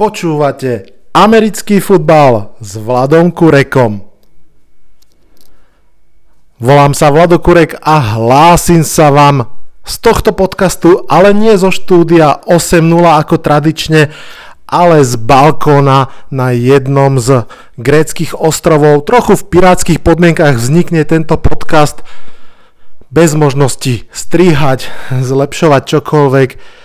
Počúvate americký futbal s Vladom Kurekom. Volám sa Vlado Kurek a hlásim sa vám z tohto podcastu, ale nie zo štúdia 8.0 ako tradične, ale z balkóna na jednom z gréckých ostrovov. Trochu v pirátskych podmienkach vznikne tento podcast bez možnosti strihať, zlepšovať čokoľvek.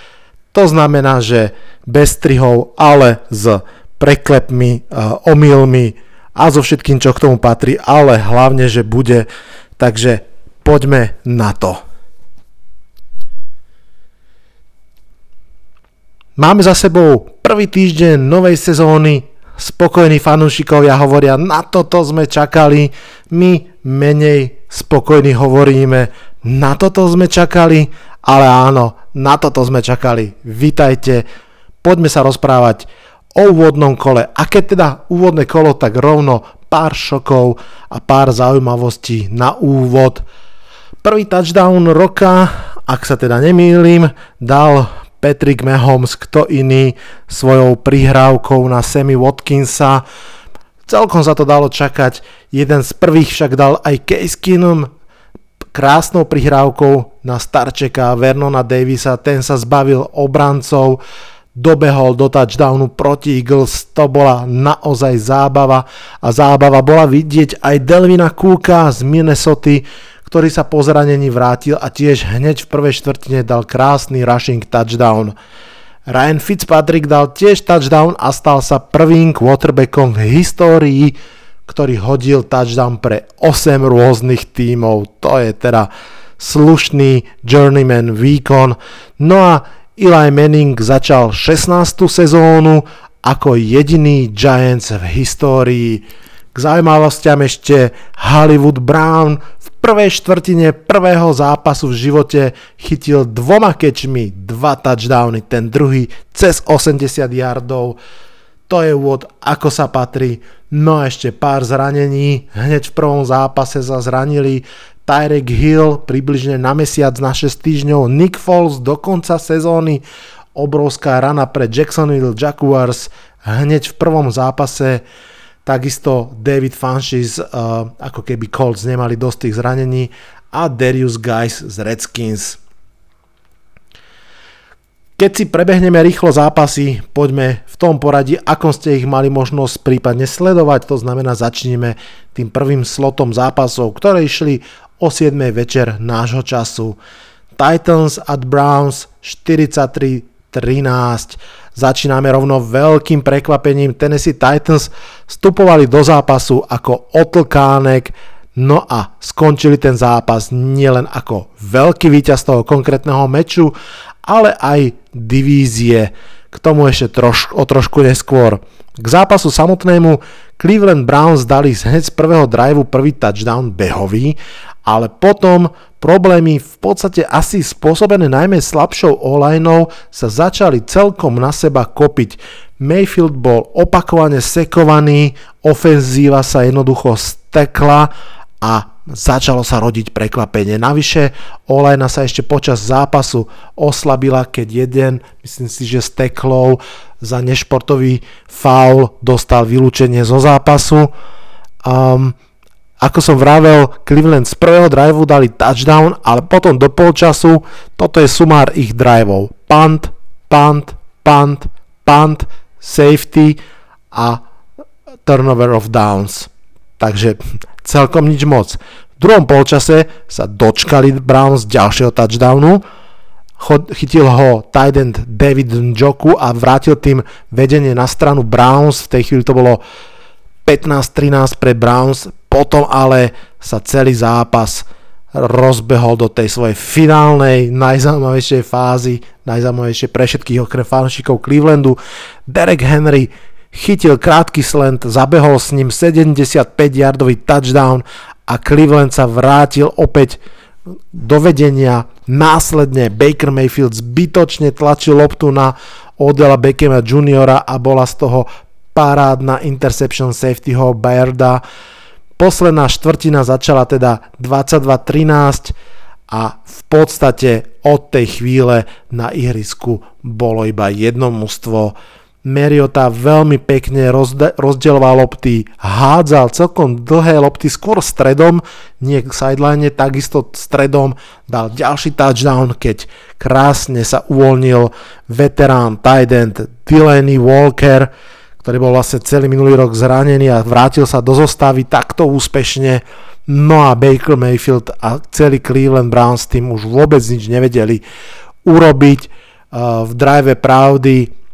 To znamená, že bez strihov, ale s preklepmi, omylmi a so všetkým, čo k tomu patrí, ale hlavne, že bude. Takže poďme na to. Máme za sebou prvý týždeň novej sezóny. Spokojní fanúšikovia hovoria, na toto sme čakali. My menej spokojní hovoríme, na toto sme čakali, ale áno, na toto sme čakali. Vítajte poďme sa rozprávať o úvodnom kole. A keď teda úvodné kolo, tak rovno pár šokov a pár zaujímavostí na úvod. Prvý touchdown roka, ak sa teda nemýlim, dal Patrick Mahomes, kto iný, svojou prihrávkou na Sammy Watkinsa. Celkom sa to dalo čakať, jeden z prvých však dal aj Case Keenum, krásnou prihrávkou na starčeka Vernona Davisa, ten sa zbavil obrancov, dobehol do touchdownu proti Eagles, to bola naozaj zábava a zábava bola vidieť aj Delvina Cooka z Minnesota, ktorý sa po zranení vrátil a tiež hneď v prvej štvrtine dal krásny rushing touchdown. Ryan Fitzpatrick dal tiež touchdown a stal sa prvým quarterbackom v histórii, ktorý hodil touchdown pre 8 rôznych tímov. To je teda slušný journeyman výkon. No a Eli Manning začal 16. sezónu ako jediný Giants v histórii. K zaujímavostiam ešte Hollywood Brown v prvej štvrtine prvého zápasu v živote chytil dvoma kečmi dva touchdowny, ten druhý cez 80 yardov. To je úvod, ako sa patrí. No ešte pár zranení. Hneď v prvom zápase sa zranili Tyrek Hill približne na mesiac na 6 týždňov, Nick Foles do konca sezóny, obrovská rana pre Jacksonville Jaguars hneď v prvom zápase, takisto David Funches, uh, ako keby Colts nemali dosť tých zranení a Darius Guys z Redskins. Keď si prebehneme rýchlo zápasy, poďme v tom poradí, ako ste ich mali možnosť prípadne sledovať, to znamená začneme tým prvým slotom zápasov, ktoré išli o 7 večer nášho času. Titans at Browns 43-13. Začíname rovno veľkým prekvapením. Tennessee Titans vstupovali do zápasu ako otlkánek, no a skončili ten zápas nielen ako veľký víťaz toho konkrétneho meču, ale aj divízie. K tomu ešte troš, o trošku neskôr. K zápasu samotnému Cleveland Browns dali hneď z prvého driveu prvý touchdown behový ale potom problémy v podstate asi spôsobené najmä slabšou online sa začali celkom na seba kopiť. Mayfield bol opakovane sekovaný, ofenzíva sa jednoducho stekla a začalo sa rodiť prekvapenie. Navyše Olajna sa ešte počas zápasu oslabila, keď jeden, myslím si, že steklov za nešportový faul dostal vylúčenie zo zápasu. Um, ako som vravel, Cleveland z prvého driveu dali touchdown, ale potom do polčasu toto je sumár ich driveov. Punt, punt, punt, punt, safety a turnover of downs. Takže celkom nič moc. V druhom polčase sa dočkali Browns ďalšieho touchdownu, chytil ho tight end David Njoku a vrátil tým vedenie na stranu Browns. V tej chvíli to bolo 15-13 pre Browns, potom ale sa celý zápas rozbehol do tej svojej finálnej, najzaujímavejšej fázy, najzaujímavejšej pre všetkých okrem fanúšikov Clevelandu. Derek Henry chytil krátky slant, zabehol s ním 75-yardový touchdown a Cleveland sa vrátil opäť do vedenia. Následne Baker Mayfield zbytočne tlačil loptu na Odela Beckhama Juniora a bola z toho parádna interception safetyho Bairda. Posledná štvrtina začala teda 22-13 a v podstate od tej chvíle na ihrisku bolo iba jedno mužstvo. Mariota veľmi pekne rozde- rozdeloval lopty, hádzal celkom dlhé lopty skôr stredom, nie k sideline, takisto stredom dal ďalší touchdown, keď krásne sa uvoľnil veterán tight end Delaney Walker, ktorý bol vlastne celý minulý rok zranený a vrátil sa do zostavy takto úspešne. No a Baker Mayfield a celý Cleveland Browns tým už vôbec nič nevedeli urobiť uh, v drive pravdy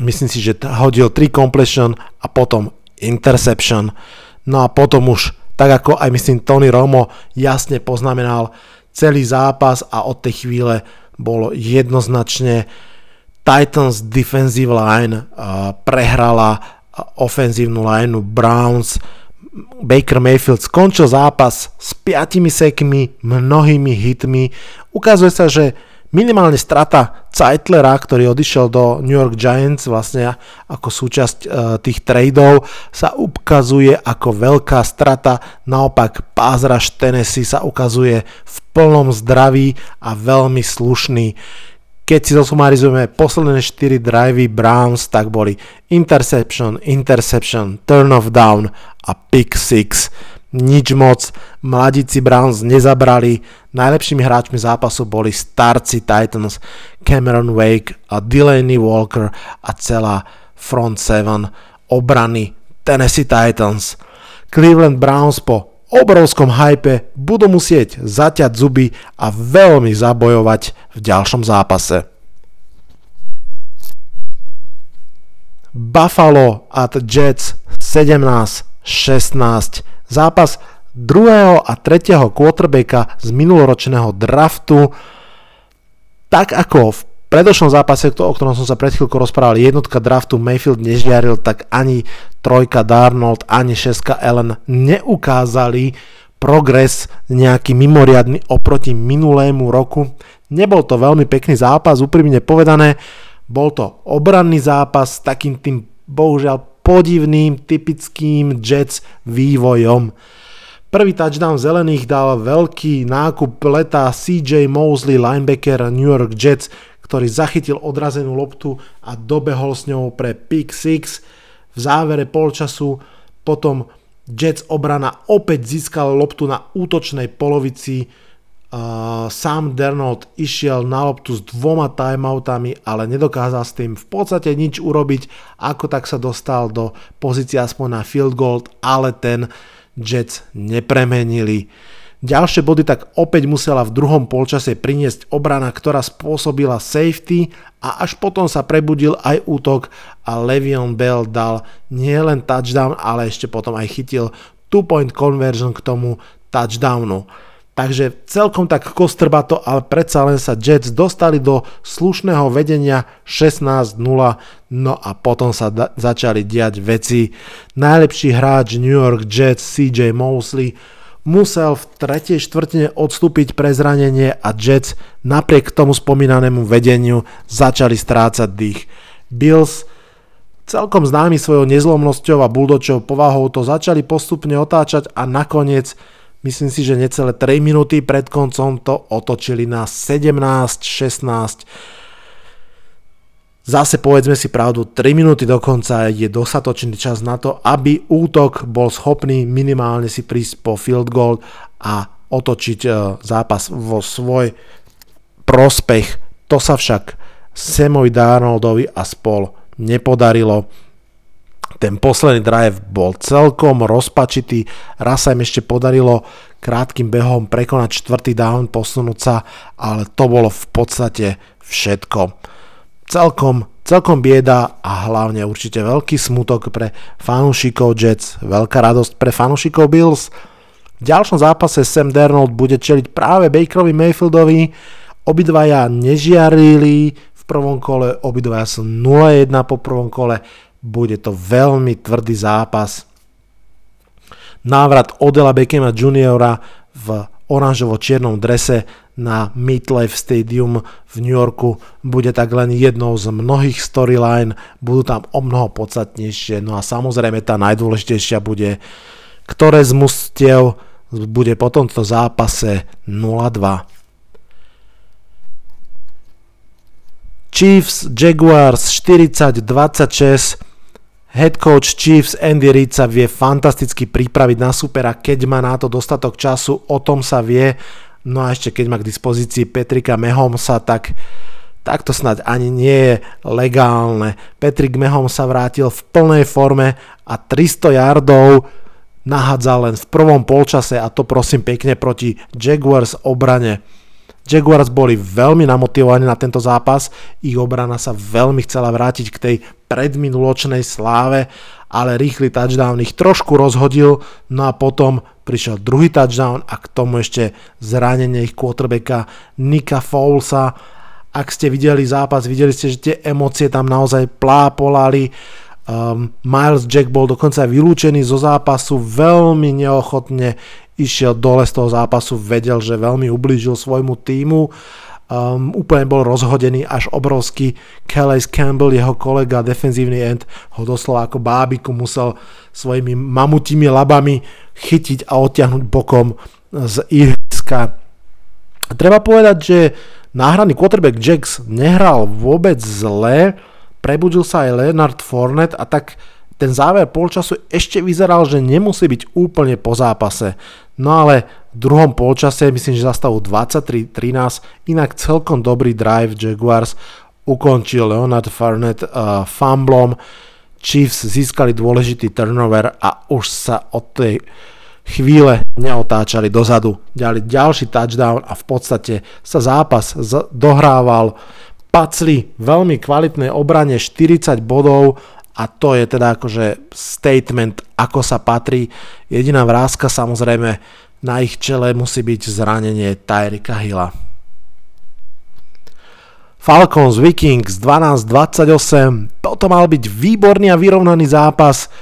myslím si, že hodil 3 completion a potom interception. No a potom už, tak ako aj myslím Tony Romo jasne poznamenal celý zápas a od tej chvíle bolo jednoznačne Titans defensive line prehrala ofenzívnu lineu Browns. Baker Mayfield skončil zápas s 5 sekmi, mnohými hitmi. Ukazuje sa, že minimálne strata Zeitlera, ktorý odišiel do New York Giants vlastne ako súčasť uh, tých tradeov sa ukazuje ako veľká strata, naopak pázraž Tennessee sa ukazuje v plnom zdraví a veľmi slušný. Keď si zosumarizujeme posledné 4 drivey Browns, tak boli interception, interception, turn of down a pick 6 nič moc. Mladíci Browns nezabrali. Najlepšími hráčmi zápasu boli starci Titans, Cameron Wake a Delaney Walker a celá front 7 obrany Tennessee Titans. Cleveland Browns po obrovskom hype budú musieť zaťať zuby a veľmi zabojovať v ďalšom zápase. Buffalo at Jets 17-16 zápas druhého a tretieho quarterbacka z minuloročného draftu. Tak ako v predošlom zápase, o ktorom som sa pred chvíľkou rozprával, jednotka draftu Mayfield nežiaril, tak ani trojka Darnold, ani šeska Allen neukázali progres nejaký mimoriadny oproti minulému roku. Nebol to veľmi pekný zápas, úprimne povedané. Bol to obranný zápas s takým tým bohužiaľ podivným, typickým Jets vývojom. Prvý touchdown zelených dal veľký nákup leta CJ Mosley, linebacker New York Jets, ktorý zachytil odrazenú loptu a dobehol s ňou pre pick 6. V závere polčasu potom Jets obrana opäť získal loptu na útočnej polovici Uh, Sam Dernold išiel na loptu s dvoma timeoutami, ale nedokázal s tým v podstate nič urobiť, ako tak sa dostal do pozície aspoň na field goal, ale ten Jets nepremenili. Ďalšie body tak opäť musela v druhom polčase priniesť obrana, ktorá spôsobila safety a až potom sa prebudil aj útok a Levion Bell dal nielen touchdown, ale ešte potom aj chytil two point conversion k tomu touchdownu. Takže celkom tak kostrbato, ale predsa len sa Jets dostali do slušného vedenia 16-0, no a potom sa da- začali diať veci. Najlepší hráč New York Jets CJ Mosley musel v tretej štvrtine odstúpiť pre zranenie a Jets napriek tomu spomínanému vedeniu začali strácať dých. Bills celkom známy svojou nezlomnosťou a buldočou povahou to začali postupne otáčať a nakoniec Myslím si, že necelé 3 minúty pred koncom to otočili na 17-16. Zase povedzme si pravdu, 3 minúty dokonca je dostatočný čas na to, aby útok bol schopný minimálne si prísť po field goal a otočiť e, zápas vo svoj prospech. To sa však Semovi Darnoldovi a spol nepodarilo. Ten posledný drive bol celkom rozpačitý, raz sa im ešte podarilo krátkým behom prekonať čtvrtý down, posunúť sa, ale to bolo v podstate všetko. Celkom, celkom bieda a hlavne určite veľký smutok pre fanúšikov Jets, veľká radosť pre fanúšikov Bills. V ďalšom zápase Sam Darnold bude čeliť práve Bakerovi Mayfieldovi, obidvaja nežiarili v prvom kole, obidvaja sú 0-1 po prvom kole, bude to veľmi tvrdý zápas. Návrat Odela Beckhama Juniora v oranžovo-čiernom drese na MetLife Stadium v New Yorku bude tak len jednou z mnohých storyline, budú tam o mnoho podstatnejšie, no a samozrejme tá najdôležitejšia bude, ktoré z mustiev bude po tomto zápase 0-2. Chiefs Jaguars 40-26 Head coach Chiefs Andy Reid sa vie fantasticky pripraviť na supera, keď má na to dostatok času, o tom sa vie. No a ešte keď má k dispozícii Petrika Mahomesa, tak tak to snáď ani nie je legálne. Patrick Mahom sa vrátil v plnej forme a 300 yardov nahádzal len v prvom polčase a to prosím pekne proti Jaguars obrane. Jaguars boli veľmi namotivovaní na tento zápas, ich obrana sa veľmi chcela vrátiť k tej predminuločnej sláve, ale rýchly touchdown ich trošku rozhodil, no a potom prišiel druhý touchdown a k tomu ešte zranenie ich quarterbacka Nika Foulsa. Ak ste videli zápas, videli ste, že tie emócie tam naozaj plápolali, Um, Miles Jack bol dokonca vylúčený zo zápasu veľmi neochotne išiel dole z toho zápasu, vedel, že veľmi ublížil svojmu týmu. Um, úplne bol rozhodený až obrovský Calais Campbell, jeho kolega, defenzívny end, ho doslova ako bábiku musel svojimi mamutimi labami chytiť a odtiahnuť bokom z ihriska. Treba povedať, že náhradný quarterback Jax nehral vôbec zle, prebudil sa aj Leonard Fournette a tak ten záver polčasu ešte vyzeral, že nemusí byť úplne po zápase. No ale v druhom polčase, myslím, že zastavu 23-13, inak celkom dobrý drive Jaguars ukončil Leonard Fournette uh, fumblom. Chiefs získali dôležitý turnover a už sa od tej chvíle neotáčali dozadu. Ďali ďalší touchdown a v podstate sa zápas dohrával. Pacli veľmi kvalitnej obrane 40 bodov a to je teda akože statement, ako sa patrí. Jediná vrázka samozrejme na ich čele musí byť zranenie Tyrika Hilla. Falcons Vikings 12-28, toto mal byť výborný a vyrovnaný zápas,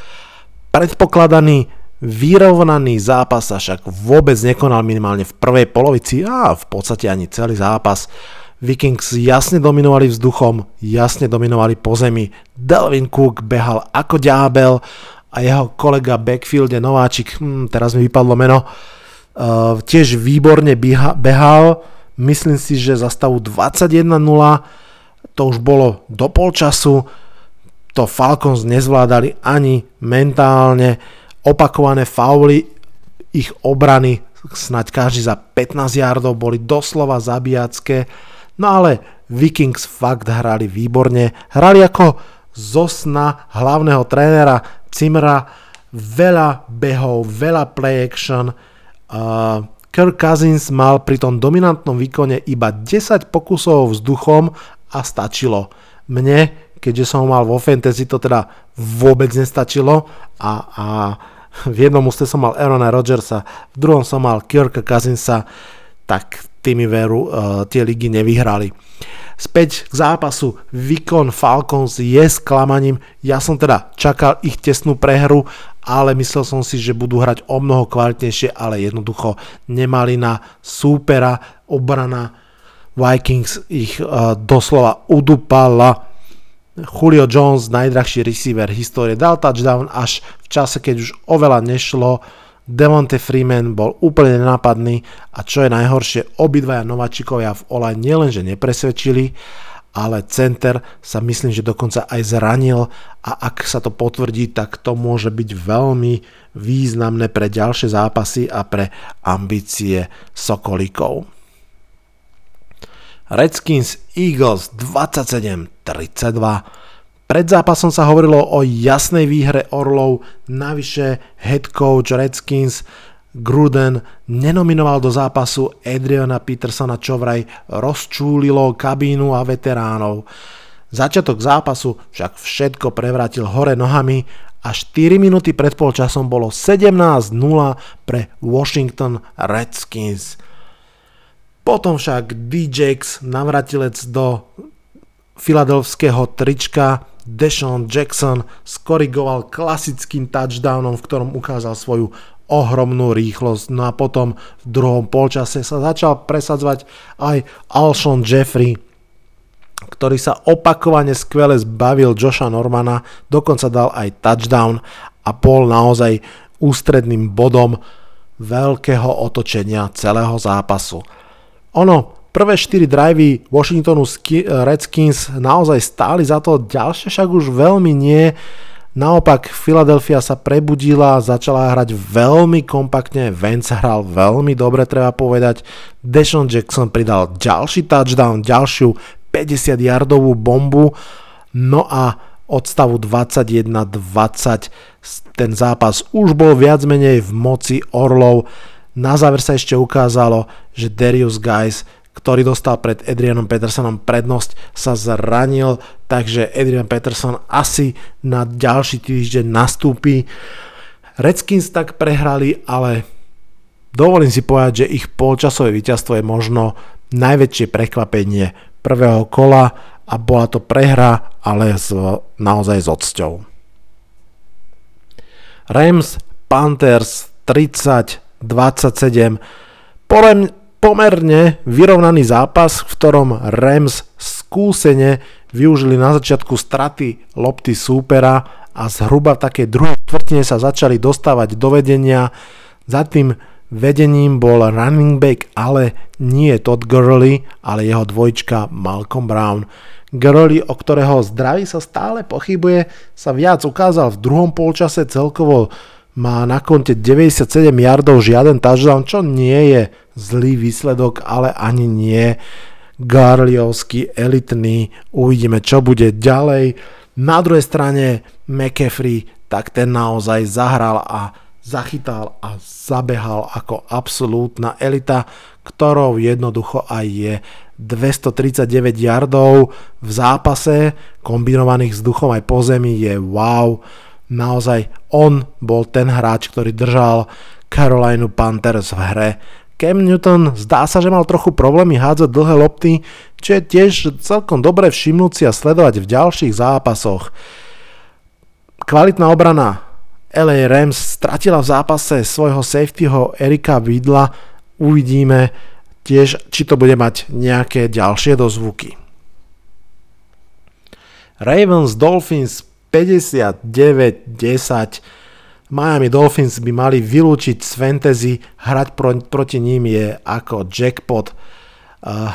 predpokladaný vyrovnaný zápas sa však vôbec nekonal minimálne v prvej polovici a v podstate ani celý zápas. Vikings jasne dominovali vzduchom, jasne dominovali po zemi. Delvin Cook behal ako ďábel a jeho kolega backfielde nováčik, hm, teraz mi vypadlo meno, uh, tiež výborne beha, behal. Myslím si, že za stavu 21-0 to už bolo do polčasu. To Falcons nezvládali ani mentálne. Opakované fauly ich obrany, snaď každý za 15 yardov, boli doslova zabíjacké No ale Vikings fakt hrali výborne. Hrali ako zo sna hlavného trénera Cimra. Veľa behov, veľa play action. Uh, Kirk Cousins mal pri tom dominantnom výkone iba 10 pokusov vzduchom a stačilo. Mne, keďže som mal vo fantasy, to teda vôbec nestačilo a, a v jednom úste som mal Aarona Rodgersa, v druhom som mal Kirka Cousinsa, tak tými veru uh, tie ligy nevyhrali. Späť k zápasu Vicon Falcons je sklamaním. Ja som teda čakal ich tesnú prehru, ale myslel som si, že budú hrať o mnoho kvalitnejšie, ale jednoducho nemali na súpera obrana Vikings ich uh, doslova udupala. Julio Jones, najdrahší receiver histórie, dal touchdown až v čase, keď už oveľa nešlo Devonte Freeman bol úplne nenápadný a čo je najhoršie, obidvaja nováčikovia v online nielenže nepresvedčili, ale center sa myslím, že dokonca aj zranil a ak sa to potvrdí, tak to môže byť veľmi významné pre ďalšie zápasy a pre ambície Sokolíkov. Redskins Eagles 27-32 pred zápasom sa hovorilo o jasnej výhre Orlov, navyše head coach Redskins Gruden nenominoval do zápasu Adriana Petersona, čo vraj rozčúlilo kabínu a veteránov. Začiatok zápasu však všetko prevrátil hore nohami a 4 minúty pred polčasom bolo 17-0 pre Washington Redskins. Potom však DJX, navratilec do filadelfského trička, Deshaun Jackson skorigoval klasickým touchdownom, v ktorom ukázal svoju ohromnú rýchlosť. No a potom v druhom polčase sa začal presadzovať aj Alshon Jeffrey, ktorý sa opakovane skvele zbavil Josha Normana, dokonca dal aj touchdown a bol naozaj ústredným bodom veľkého otočenia celého zápasu. Ono Prvé 4 drivey Washingtonu Redskins naozaj stáli za to, ďalšie však už veľmi nie. Naopak Philadelphia sa prebudila, začala hrať veľmi kompaktne, Vance hral veľmi dobre, treba povedať. Deshaun Jackson pridal ďalší touchdown, ďalšiu 50 yardovú bombu. No a od stavu 21-20 ten zápas už bol viac menej v moci Orlov. Na záver sa ešte ukázalo, že Darius Guys ktorý dostal pred Adrianom Petersonom prednosť, sa zranil, takže Adrian Peterson asi na ďalší týždeň nastúpi. Redskins tak prehrali, ale dovolím si povedať, že ich polčasové víťazstvo je možno najväčšie prekvapenie prvého kola a bola to prehra, ale s, naozaj s odsťou. Rams Panthers 30 27 podľa, pomerne vyrovnaný zápas, v ktorom Rams skúsene využili na začiatku straty lopty súpera a zhruba v takej druhej štvrtine sa začali dostávať do vedenia. Za tým vedením bol running back, ale nie Todd Gurley, ale jeho dvojčka Malcolm Brown. Gurley, o ktorého zdraví sa stále pochybuje, sa viac ukázal v druhom polčase celkovo má na konte 97 yardov žiaden touchdown, čo nie je zlý výsledok, ale ani nie Garliovský, elitný. Uvidíme, čo bude ďalej. Na druhej strane McAfee, tak ten naozaj zahral a zachytal a zabehal ako absolútna elita, ktorou jednoducho aj je 239 yardov v zápase, kombinovaných s duchom aj po zemi je wow naozaj on bol ten hráč, ktorý držal Carolina Panthers v hre. Cam Newton zdá sa, že mal trochu problémy hádzať dlhé lopty, čo je tiež celkom dobre všimnúť si a sledovať v ďalších zápasoch. Kvalitná obrana LA Rams stratila v zápase svojho safetyho Erika Vidla. Uvidíme tiež, či to bude mať nejaké ďalšie dozvuky. Ravens Dolphins 59-10. Miami Dolphins by mali vylúčiť z fantasy, hrať pro, proti ním je ako jackpot. Uh,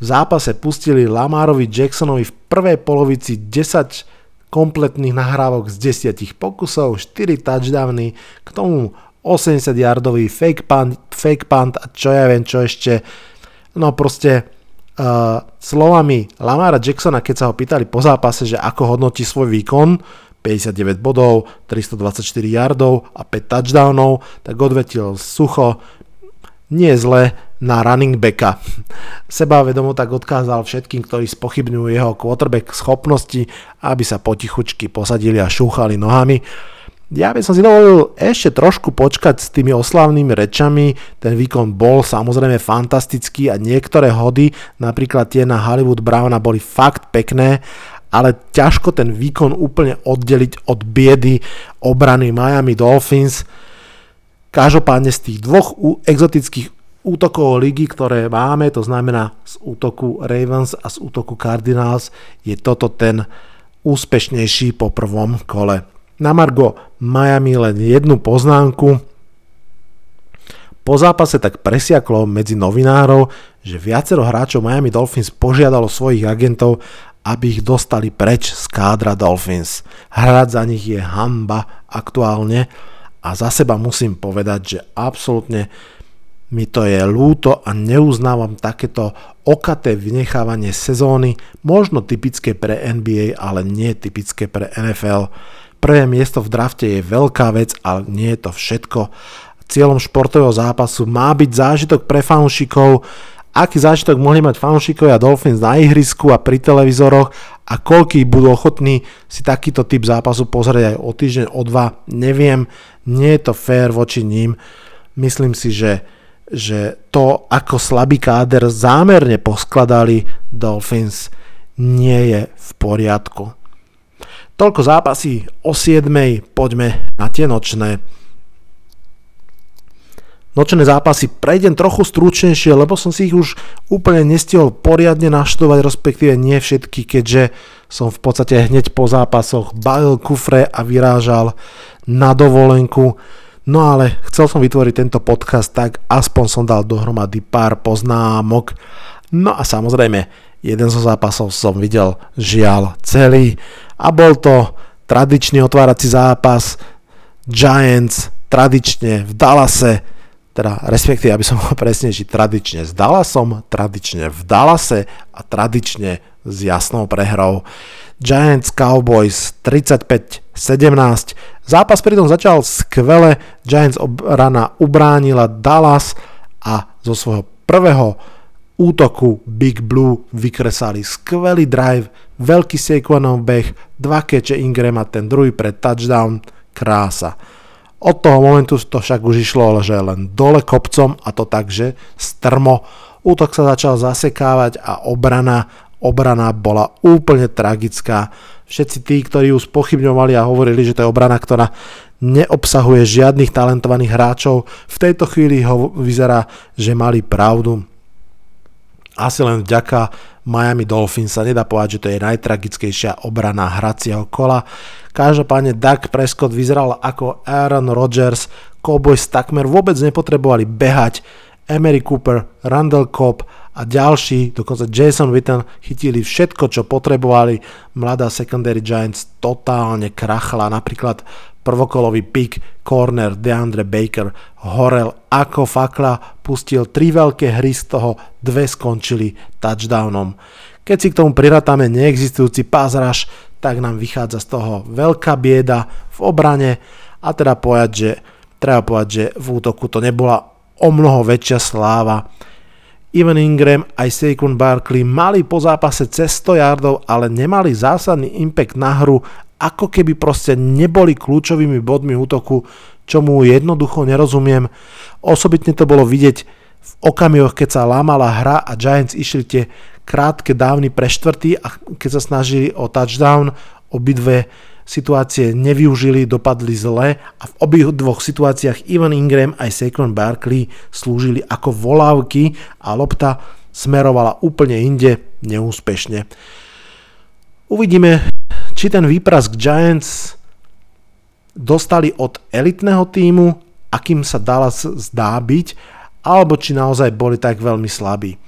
v zápase pustili Lamarovi Jacksonovi v prvej polovici 10 kompletných nahrávok z 10 pokusov, 4 touchdowny, k tomu 80 yardový fake punt, fake punt a čo ja viem čo ešte. No proste uh, slovami Lamara Jacksona, keď sa ho pýtali po zápase, že ako hodnotí svoj výkon, 59 bodov, 324 yardov a 5 touchdownov, tak odvetil sucho, nie zle na running backa. Seba vedomo tak odkázal všetkým, ktorí spochybňujú jeho quarterback schopnosti, aby sa potichučky posadili a šúchali nohami. Ja by som si dovolil ešte trošku počkať s tými oslavnými rečami. Ten výkon bol samozrejme fantastický a niektoré hody, napríklad tie na Hollywood Browna, boli fakt pekné, ale ťažko ten výkon úplne oddeliť od biedy obrany Miami Dolphins. Každopádne z tých dvoch exotických útokov ligy, ktoré máme, to znamená z útoku Ravens a z útoku Cardinals, je toto ten úspešnejší po prvom kole. Na Margo Miami len jednu poznámku. Po zápase tak presiaklo medzi novinárov, že viacero hráčov Miami Dolphins požiadalo svojich agentov, aby ich dostali preč z kádra Dolphins. Hrať za nich je hamba aktuálne a za seba musím povedať, že absolútne mi to je lúto a neuznávam takéto okaté vynechávanie sezóny, možno typické pre NBA, ale nie typické pre NFL. Prvé miesto v drafte je veľká vec, ale nie je to všetko. Cieľom športového zápasu má byť zážitok pre fanúšikov, aký zážitok mohli mať fanúšikovia Dolphins na ihrisku a pri televízoroch a koľký budú ochotní si takýto typ zápasu pozrieť aj o týždeň, o dva, neviem, nie je to fér voči ním. Myslím si, že, že to, ako slabý káder zámerne poskladali Dolphins, nie je v poriadku. Toľko zápasy o 7. Poďme na tie nočné. Nočné zápasy prejdem trochu stručnejšie, lebo som si ich už úplne nestihol poriadne naštudovať, respektíve nie všetky, keďže som v podstate hneď po zápasoch balil kufre a vyrážal na dovolenku. No ale chcel som vytvoriť tento podcast tak, aspoň som dal dohromady pár poznámok. No a samozrejme, jeden zo zápasov som videl žiaľ celý a bol to tradičný otvárací zápas Giants tradične v Dallase, teda respektíve, aby som bol presnejší, tradične s Dallasom, tradične v Dallase a tradične s jasnou prehrou. Giants Cowboys 35-17. Zápas pritom začal skvele, Giants obrana ubránila Dallas a zo svojho prvého útoku Big Blue vykresali skvelý drive, veľký Saquonov beh, dva keče Ingram a ten druhý pre touchdown, krása. Od toho momentu to však už išlo že len dole kopcom a to tak, že strmo. Útok sa začal zasekávať a obrana, obrana bola úplne tragická. Všetci tí, ktorí ju spochybňovali a hovorili, že to je obrana, ktorá neobsahuje žiadnych talentovaných hráčov, v tejto chvíli ho vyzerá, že mali pravdu asi len vďaka Miami Dolphins sa nedá povedať, že to je najtragickejšia obrana hracieho kola. Každopádne Doug Prescott vyzeral ako Aaron Rodgers, Cowboys takmer vôbec nepotrebovali behať, Emery Cooper, Randall Cobb a ďalší, dokonca Jason Witten chytili všetko, čo potrebovali. Mladá secondary Giants totálne krachla, napríklad prvokolový pick, corner DeAndre Baker horel ako fakla, pustil tri veľké hry, z toho dve skončili touchdownom. Keď si k tomu priratáme neexistujúci rush, tak nám vychádza z toho veľká bieda v obrane a teda povedať, že treba povedať, že v útoku to nebola o mnoho väčšia sláva. Ivan Ingram aj Saquon Barkley mali po zápase cez 100 yardov, ale nemali zásadný impact na hru ako keby proste neboli kľúčovými bodmi útoku, čomu jednoducho nerozumiem. Osobitne to bolo vidieť v okamihoch, keď sa lámala hra a Giants išli tie krátke dávny pre štvrtý a keď sa snažili o touchdown, obidve situácie nevyužili, dopadli zle a v obých dvoch situáciách Ivan Ingram aj Saquon Barkley slúžili ako volávky a lopta smerovala úplne inde, neúspešne. Uvidíme, či ten výprask Giants dostali od elitného týmu, akým sa Dallas zdá byť, alebo či naozaj boli tak veľmi slabí.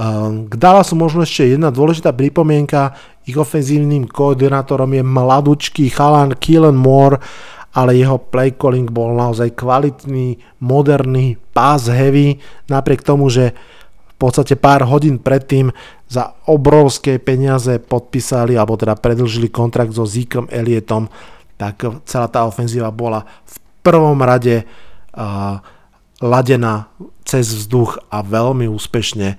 Ehm, k Dallasu možno ešte jedna dôležitá pripomienka, ich ofenzívnym koordinátorom je mladúčký chalan Keelan Moore, ale jeho play calling bol naozaj kvalitný, moderný, pass heavy, napriek tomu, že v podstate pár hodín predtým za obrovské peniaze podpísali alebo teda predlžili kontrakt so Zekeom Elliotom, tak celá tá ofenzíva bola v prvom rade uh, ladená cez vzduch a veľmi úspešne.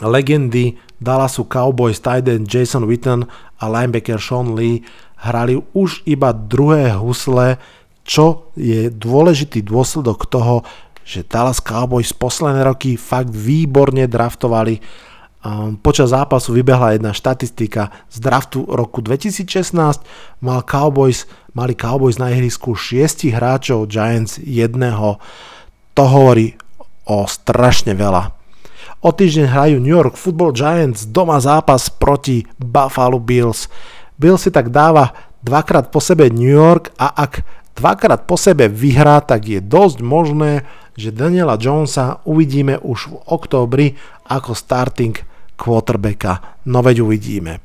Legendy Dallasu Cowboys tight Jason Witten a linebacker Sean Lee hrali už iba druhé husle, čo je dôležitý dôsledok toho, že Dallas Cowboys posledné roky fakt výborne draftovali. Počas zápasu vybehla jedna štatistika z draftu roku 2016. Mal Cowboys, mali Cowboys na ihrisku 6 hráčov, Giants jedného. To hovorí o strašne veľa. O týždeň hrajú New York Football Giants doma zápas proti Buffalo Bills. Bills si tak dáva dvakrát po sebe New York a ak dvakrát po sebe vyhrá, tak je dosť možné, že Daniela Jonesa uvidíme už v októbri ako starting quarterbacka. No veď uvidíme.